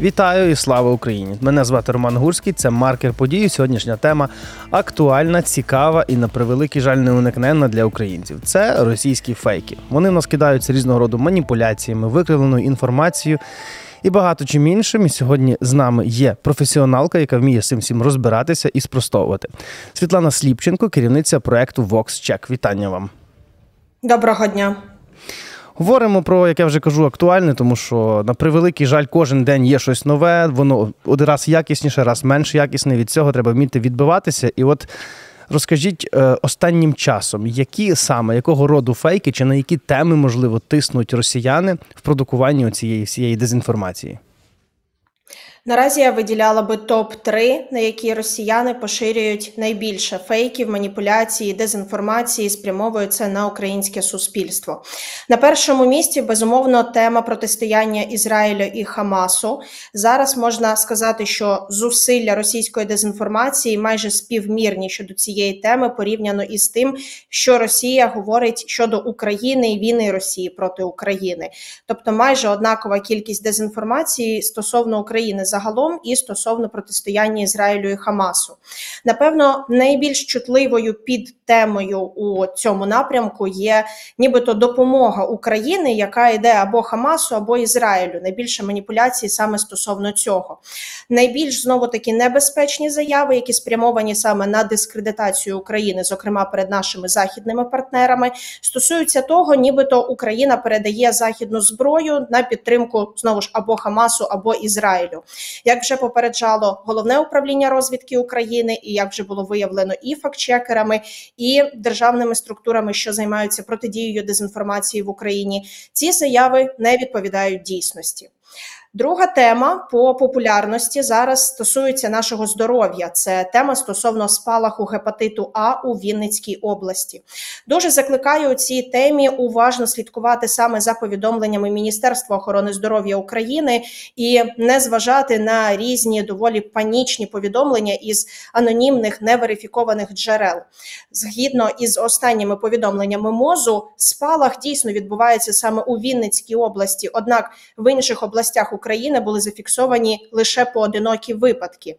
Вітаю і слава Україні! Мене звати Роман Гурський. Це маркер події. Сьогоднішня тема актуальна, цікава і на превеликий жаль неуникненна для українців. Це російські фейки. Вони в нас кидаються різного роду маніпуляціями, викривленою інформацією. І багато чим іншим. І сьогодні з нами є професіоналка, яка вміє з цим всім розбиратися і спростовувати. Світлана Сліпченко, керівниця проекту VoxCheck. Вітання вам. Доброго дня. Говоримо про, як я вже кажу, актуальне, тому що на превеликий жаль, кожен день є щось нове. Воно один раз якісніше, раз менш якісне. Від цього треба вміти відбиватися. І от розкажіть е, останнім часом, які саме якого роду фейки чи на які теми можливо тиснуть росіяни в продукуванні цієї всієї дезінформації? Наразі я виділяла би топ 3 на які росіяни поширюють найбільше фейків, маніпуляції, дезінформації, спрямовують це на українське суспільство. На першому місці безумовно тема протистояння Ізраїлю і Хамасу. Зараз можна сказати, що зусилля російської дезінформації майже співмірні щодо цієї теми порівняно із тим, що Росія говорить щодо України і війни Росії проти України, тобто майже однакова кількість дезінформації стосовно України загалом і стосовно протистояння Ізраїлю і Хамасу. Напевно, найбільш чутливою під темою у цьому напрямку є нібито допомога України, яка йде або Хамасу, або Ізраїлю. Найбільше маніпуляції саме стосовно цього. Найбільш знову таки небезпечні заяви, які спрямовані саме на дискредитацію України, зокрема перед нашими західними партнерами, стосуються того, нібито Україна передає західну зброю на підтримку знову ж або Хамасу, або Ізраїлю. Як вже попереджало головне управління розвідки України, і як вже було виявлено і фактчекерами, і державними структурами, що займаються протидією дезінформації в Україні, ці заяви не відповідають дійсності. Друга тема по популярності зараз стосується нашого здоров'я. Це тема стосовно спалаху гепатиту А у Вінницькій області. Дуже закликаю у цій темі уважно слідкувати саме за повідомленнями Міністерства охорони здоров'я України і не зважати на різні доволі панічні повідомлення із анонімних неверифікованих джерел. Згідно із останніми повідомленнями мозу, спалах дійсно відбувається саме у Вінницькій області однак в інших областях України України були зафіксовані лише поодинокі випадки.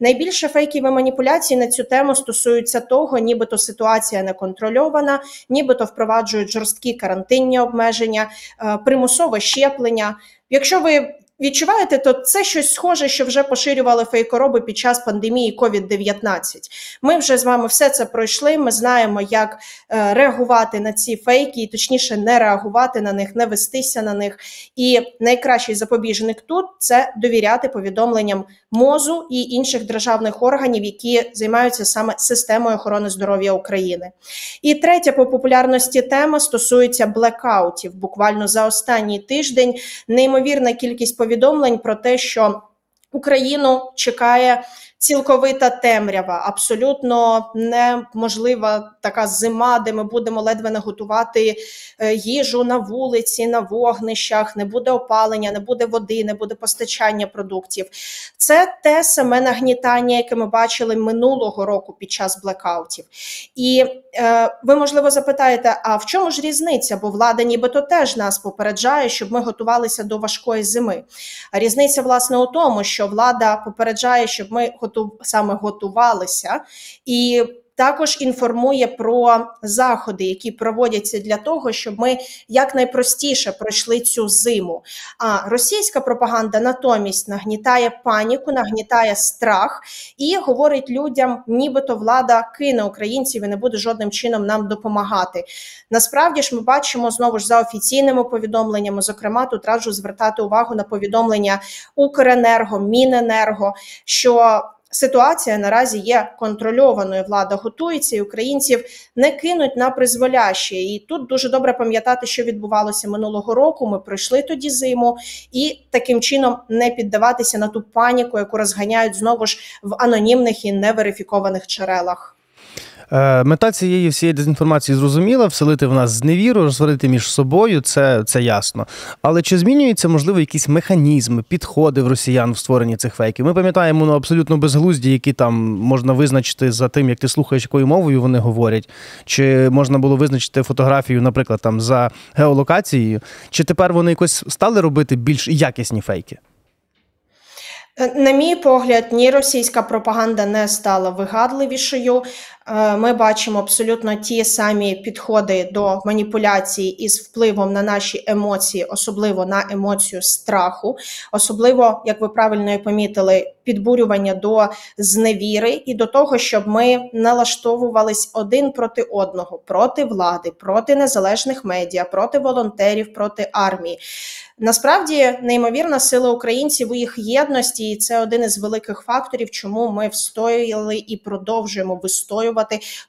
Найбільше фейків і маніпуляцій на цю тему стосуються того, нібито ситуація не контрольована, нібито впроваджують жорсткі карантинні обмеження, е, примусове щеплення. Якщо ви відчуваєте, то це щось схоже, що вже поширювали фейкороби під час пандемії COVID-19. Ми вже з вами все це пройшли. Ми знаємо, як е, реагувати на ці фейки, і точніше, не реагувати на них, не вестися на них. І найкращий запобіжник тут це довіряти повідомленням мозу і інших державних органів, які займаються саме системою охорони здоров'я України. І третя по популярності тема стосується блекаутів. Буквально за останній тиждень неймовірна кількість повідомлень про те, що Україну чекає цілковита темрява, абсолютно неможлива така зима, де ми будемо ледве не готувати е, їжу на вулиці, на вогнищах, не буде опалення, не буде води, не буде постачання продуктів. Це те саме нагнітання, яке ми бачили минулого року під час блекаутів. І е, ви можливо запитаєте: а в чому ж різниця? Бо влада, нібито теж нас попереджає, щоб ми готувалися до важкої зими. Різниця, власне, у тому, що влада попереджає, щоб ми готувалися саме готувалися, і також інформує про заходи, які проводяться для того, щоб ми якнайпростіше пройшли цю зиму. А російська пропаганда натомість нагнітає паніку, нагнітає страх і говорить людям, нібито влада кине українців і не буде жодним чином нам допомагати. Насправді ж ми бачимо знову ж за офіційними повідомленнями. Зокрема, тут раджу звертати увагу на повідомлення Укренерго, Міненерго. що Ситуація наразі є контрольованою. Влада готується, і українців не кинуть на призволяще. І тут дуже добре пам'ятати, що відбувалося минулого року. Ми пройшли тоді зиму, і таким чином не піддаватися на ту паніку, яку розганяють знову ж в анонімних і неверифікованих джерелах. Е, мета цієї всієї дезінформації зрозуміла, вселити в нас зневіру, розсварити між собою, це це ясно. Але чи змінюються, можливо, якісь механізми, підходи в росіян в створенні цих фейків? Ми пам'ятаємо ну, абсолютно безглузді, які там можна визначити за тим, як ти слухаєш, якою мовою вони говорять, чи можна було визначити фотографію, наприклад, там за геолокацією, чи тепер вони якось стали робити більш якісні фейки? Е, на мій погляд, ні російська пропаганда не стала вигадливішою. Е, ми бачимо абсолютно ті самі підходи до маніпуляції із впливом на наші емоції, особливо на емоцію страху, особливо, як ви правильно і помітили, підбурювання до зневіри і до того, щоб ми налаштовувались один проти одного, проти влади, проти незалежних медіа, проти волонтерів, проти армії. Насправді неймовірна сила українців у їх єдності, і це один із великих факторів, чому ми встояли і продовжуємо вистоювати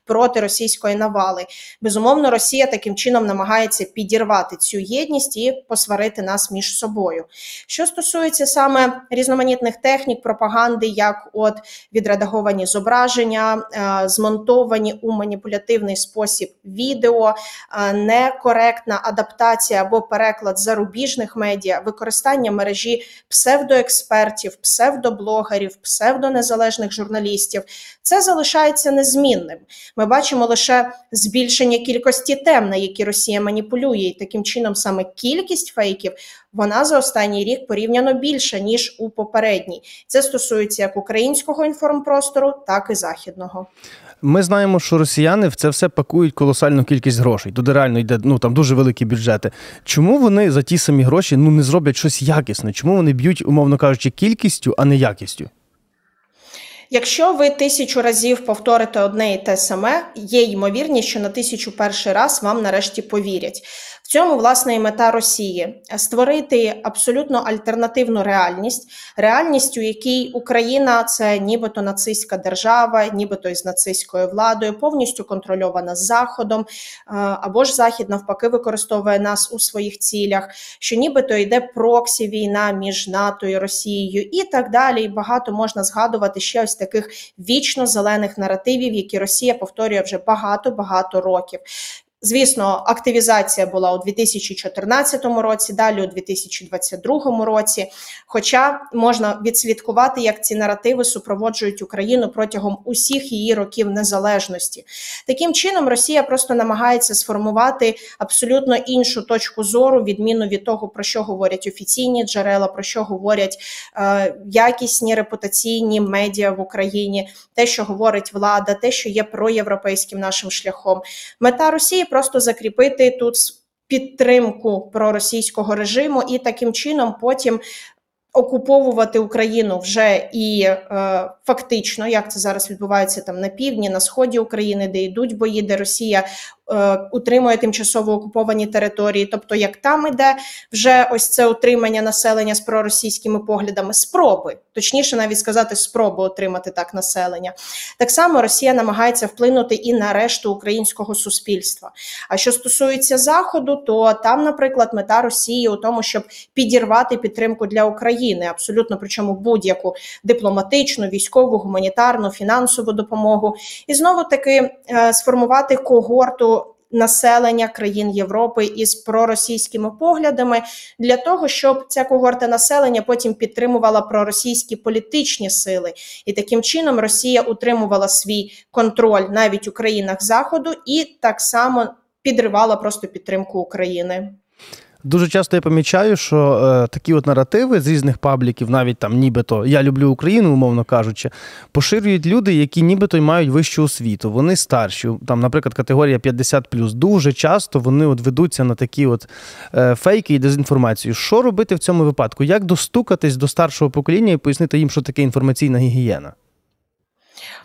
проти російської навали. Безумовно, Росія таким чином намагається підірвати цю єдність і посварити нас між собою. Що стосується саме різноманітних технік пропаганди, як от відредаговані зображення, е, змонтовані у маніпулятивний спосіб відео, е, некоректна адаптація або переклад зарубіжних медіа, використання мережі псевдоекспертів, псевдоблогерів, псевдонезалежних журналістів, це залишається незмінним. Ми бачимо лише збільшення кількості тем, на які Росія маніпулює, і таким чином саме кількість фейків вона за останній рік порівняно більша ніж у попередній. Це стосується як українського інформпростору, так і західного. Ми знаємо, що росіяни в це все пакують колосальну кількість грошей. Туди реально йде ну там дуже великі бюджети. Чому вони за ті самі гроші ну не зроблять щось якісне? Чому вони б'ють, умовно кажучи, кількістю, а не якістю? Якщо ви тисячу разів повторите одне і те саме, є ймовірність, що на тисячу перший раз вам нарешті повірять В цьому власне і мета Росії створити абсолютно альтернативну реальність, реальність, у якій Україна це нібито нацистська держава, нібито із нацистською владою, повністю контрольована Заходом, е, або ж Захід навпаки використовує нас у своїх цілях, що нібито йде проксі війна між НАТО і Росією, і так далі. І багато можна згадувати ще ось таких вічно зелених наративів, які Росія повторює вже багато багато років. Звісно, активізація була у 2014 році, далі у 2022 році. Хоча можна відслідкувати, як ці наративи супроводжують Україну протягом усіх її років незалежності. Таким чином, Росія просто намагається сформувати абсолютно іншу точку зору, відміну від того, про що говорять офіційні джерела, про що говорять е, якісні репутаційні медіа в Україні, те, що говорить влада, те, що є проєвропейським нашим шляхом. Мета Росії просто закріпити тут підтримку проросійського режиму і таким чином потім. Окуповувати Україну вже і е, фактично, як це зараз відбувається там на півдні, на сході України, де йдуть бої, де Росія Е, утримує тимчасово окуповані території. Тобто, як там іде вже ось це утримання населення з проросійськими поглядами, спроби, точніше, навіть сказати, спроби отримати так населення. Так само Росія намагається вплинути і на решту українського суспільства. А що стосується заходу, то там, наприклад, мета Росії у тому, щоб підірвати підтримку для України, абсолютно причому будь-яку дипломатичну, військову, гуманітарну, фінансову допомогу, і знову таки е, сформувати когорту населення країн Європи із проросійськими поглядами для того, щоб ця когорта населення потім підтримувала проросійські політичні сили, і таким чином Росія утримувала свій контроль навіть у країнах Заходу і так само підривала просто підтримку України. Дуже часто я помічаю, що е, такі от наративи з різних пабліків, навіть там, нібито я люблю Україну, умовно кажучи, поширюють люди, які нібито й мають вищу освіту. Вони старші. Там, наприклад, категорія 50+. Дуже часто вони от ведуться на такі от е, фейки і дезінформацію. Що робити в цьому випадку? Як достукатись до старшого покоління і пояснити їм, що таке інформаційна гігієна?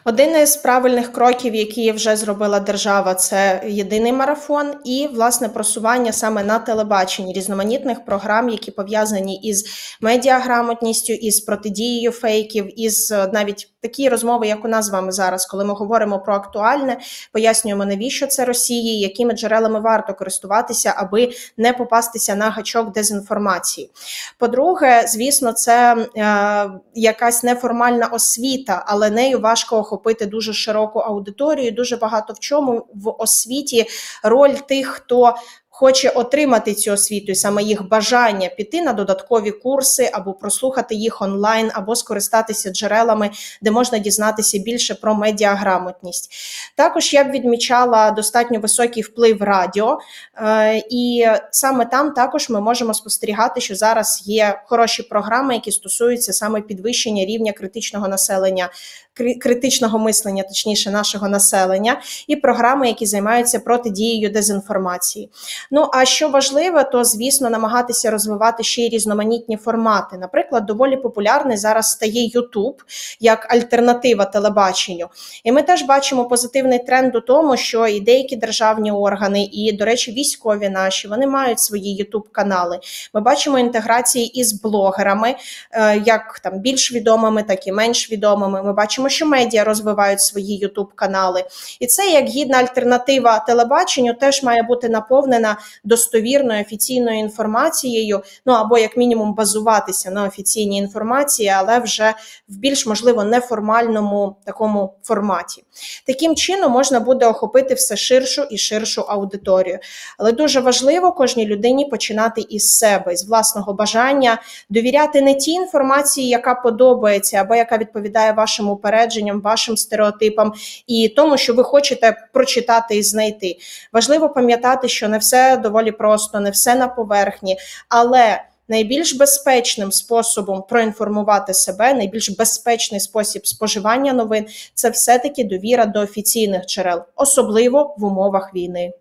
Один із правильних кроків, які вже зробила держава, це єдиний марафон і власне просування саме на телебаченні різноманітних програм, які пов'язані із медіаграмотністю, із протидією фейків, із навіть такі розмови, як у нас з вами зараз, коли ми говоримо про актуальне, пояснюємо, навіщо це Росії, якими джерелами варто користуватися, аби не попастися на гачок дезінформації. По-друге, звісно, це е, якась неформальна освіта, але нею важко охопити дуже широку аудиторію. Дуже багато в чому в освіті роль тих, хто хоче отримати цю освіту, і саме їх бажання піти на додаткові курси або прослухати їх онлайн, або скористатися джерелами, де можна дізнатися більше про медіаграмотність. Також я б відмічала достатньо високий вплив радіо, е, і саме там також ми можемо спостерігати, що зараз є хороші програми, які стосуються саме підвищення рівня критичного населення критичного мислення, точніше, нашого населення, і програми, які займаються протидією дезінформації. Ну а що важливо, то звісно намагатися розвивати ще й різноманітні формати. Наприклад, доволі популярний зараз стає YouTube як альтернатива телебаченню. І ми теж бачимо позитивний тренд у тому, що і деякі державні органи, і, до речі, військові наші вони мають свої youtube канали. Ми бачимо інтеграції із блогерами, е, як там більш відомими, так і менш відомими. Ми бачимо бачимо, що медіа розвивають свої ютуб-канали, і це як гідна альтернатива телебаченню теж має бути наповнена достовірною офіційною інформацією. Ну або як мінімум базуватися на офіційній інформації, але вже в більш можливо неформальному такому форматі. Таким чином можна буде охопити все ширшу і ширшу аудиторію. Але дуже важливо кожній людині починати із себе, з власного бажання довіряти не тій інформації, яка подобається або яка відповідає вашому перегляду, упередженням, вашим стереотипам і тому, що ви хочете прочитати і знайти. Важливо пам'ятати, що не все доволі просто, не все на поверхні, але найбільш безпечним способом проінформувати себе, найбільш безпечний спосіб споживання новин це все-таки довіра до офіційних джерел, особливо в умовах війни.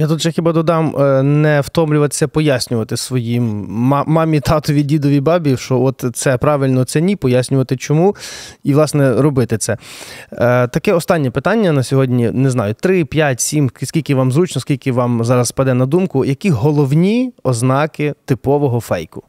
Я тут ще хіба додам е, не втомлюватися пояснювати своїм мамі, татові, дідові бабі, що от це правильно, це ні, пояснювати чому і, власне, робити це. Е, таке останнє питання на сьогодні: не знаю, 3, 5, 7, скільки вам зручно, скільки вам зараз спаде на думку, які головні ознаки типового фейку?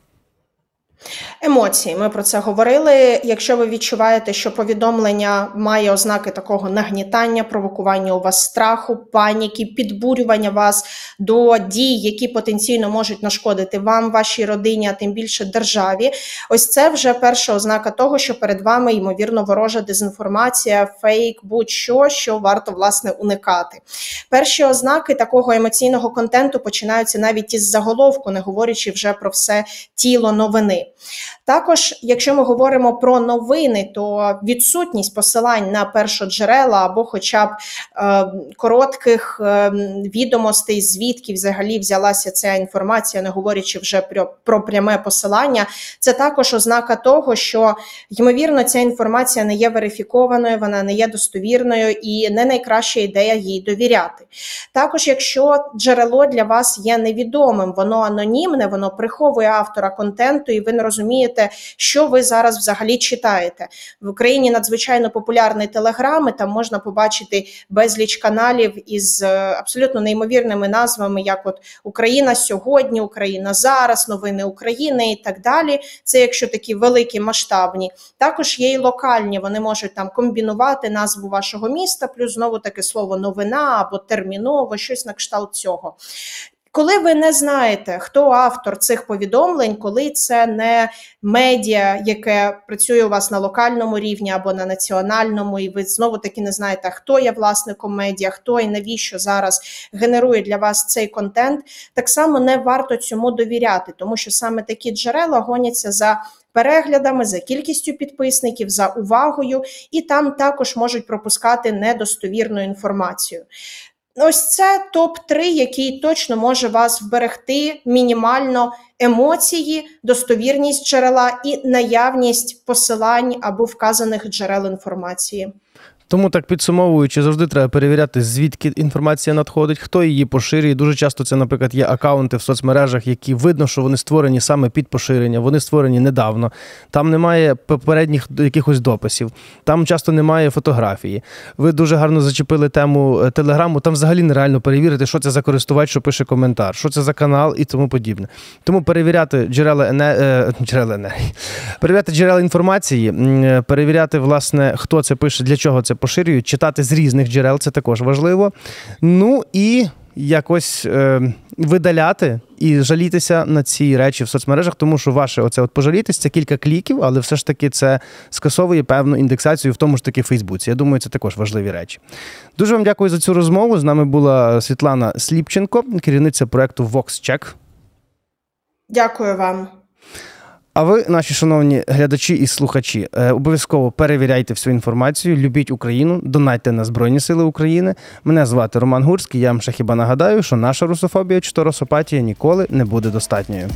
Емоції, ми про це говорили. Якщо ви відчуваєте, що повідомлення має ознаки такого нагнітання, провокування у вас страху, паніки, підбурювання вас до дій, які потенційно можуть нашкодити вам, вашій родині, а тим більше державі. Ось це вже перша ознака того, що перед вами ймовірно ворожа дезінформація, фейк, будь-що, що варто власне уникати. Перші ознаки такого емоційного контенту починаються навіть із заголовку, не говорячи вже про все тіло новини. Також, якщо ми говоримо про новини, то відсутність посилань на першоджерела або, хоча б е, коротких е, відомостей, звідки взагалі взялася ця інформація, не говорячи вже про, про пряме посилання, це також ознака того, що ймовірно ця інформація не є верифікованою, вона не є достовірною і не найкраща ідея їй довіряти. Також, якщо джерело для вас є невідомим, воно анонімне, воно приховує автора контенту, і ви розумієте, що ви зараз взагалі читаєте в Україні. Надзвичайно популярний телеграм, і Там можна побачити безліч каналів із е, абсолютно неймовірними назвами, як от Україна сьогодні, Україна зараз, новини України і так далі. Це якщо такі великі масштабні, також є і локальні. Вони можуть там комбінувати назву вашого міста, плюс знову таке слово новина або терміново, щось на кшталт цього. Коли ви не знаєте, хто автор цих повідомлень, коли це не медіа, яке працює у вас на локальному рівні або на національному, і ви знову таки не знаєте, хто є власником медіа, хто і навіщо зараз генерує для вас цей контент, так само не варто цьому довіряти, тому що саме такі джерела гоняться за. Переглядами за кількістю підписників, за увагою, і там також можуть пропускати недостовірну інформацію. Ось це топ-3, який точно може вас вберегти мінімально емоції, достовірність джерела і наявність посилань або вказаних джерел інформації. Тому так підсумовуючи, завжди треба перевіряти, звідки інформація надходить, хто її поширює. Дуже часто це, наприклад, є акаунти в соцмережах, які видно, що вони створені саме під поширення, вони створені недавно. Там немає попередніх якихось дописів, там часто немає фотографії. Ви дуже гарно зачепили тему е, телеграму. Там взагалі нереально перевірити, що це за користувач, що пише коментар, що це за канал і тому подібне. Тому перевіряти джерела е, джерела енергії, перевіряти джерела інформації, е, перевіряти, власне, хто це пише, для чого це поширюють, читати з різних джерел, це також важливо. Ну і якось е, видаляти і жалітися на ці речі в соцмережах, тому що ваше оце от пожалітись це кілька кліків, але все ж таки це скасовує певну індексацію в тому ж таки Фейсбуці. Я думаю, це також важливі речі. Дуже вам дякую за цю розмову. З нами була Світлана Сліпченко, керівниця проекту VoxCheck. Дякую вам. А ви, наші шановні глядачі і слухачі, е, обов'язково перевіряйте всю інформацію, любіть Україну, донайте на Збройні Сили України. Мене звати Роман Гурський. Я вам ще хіба нагадаю, що наша русофобія чи то русопатія ніколи не буде достатньою.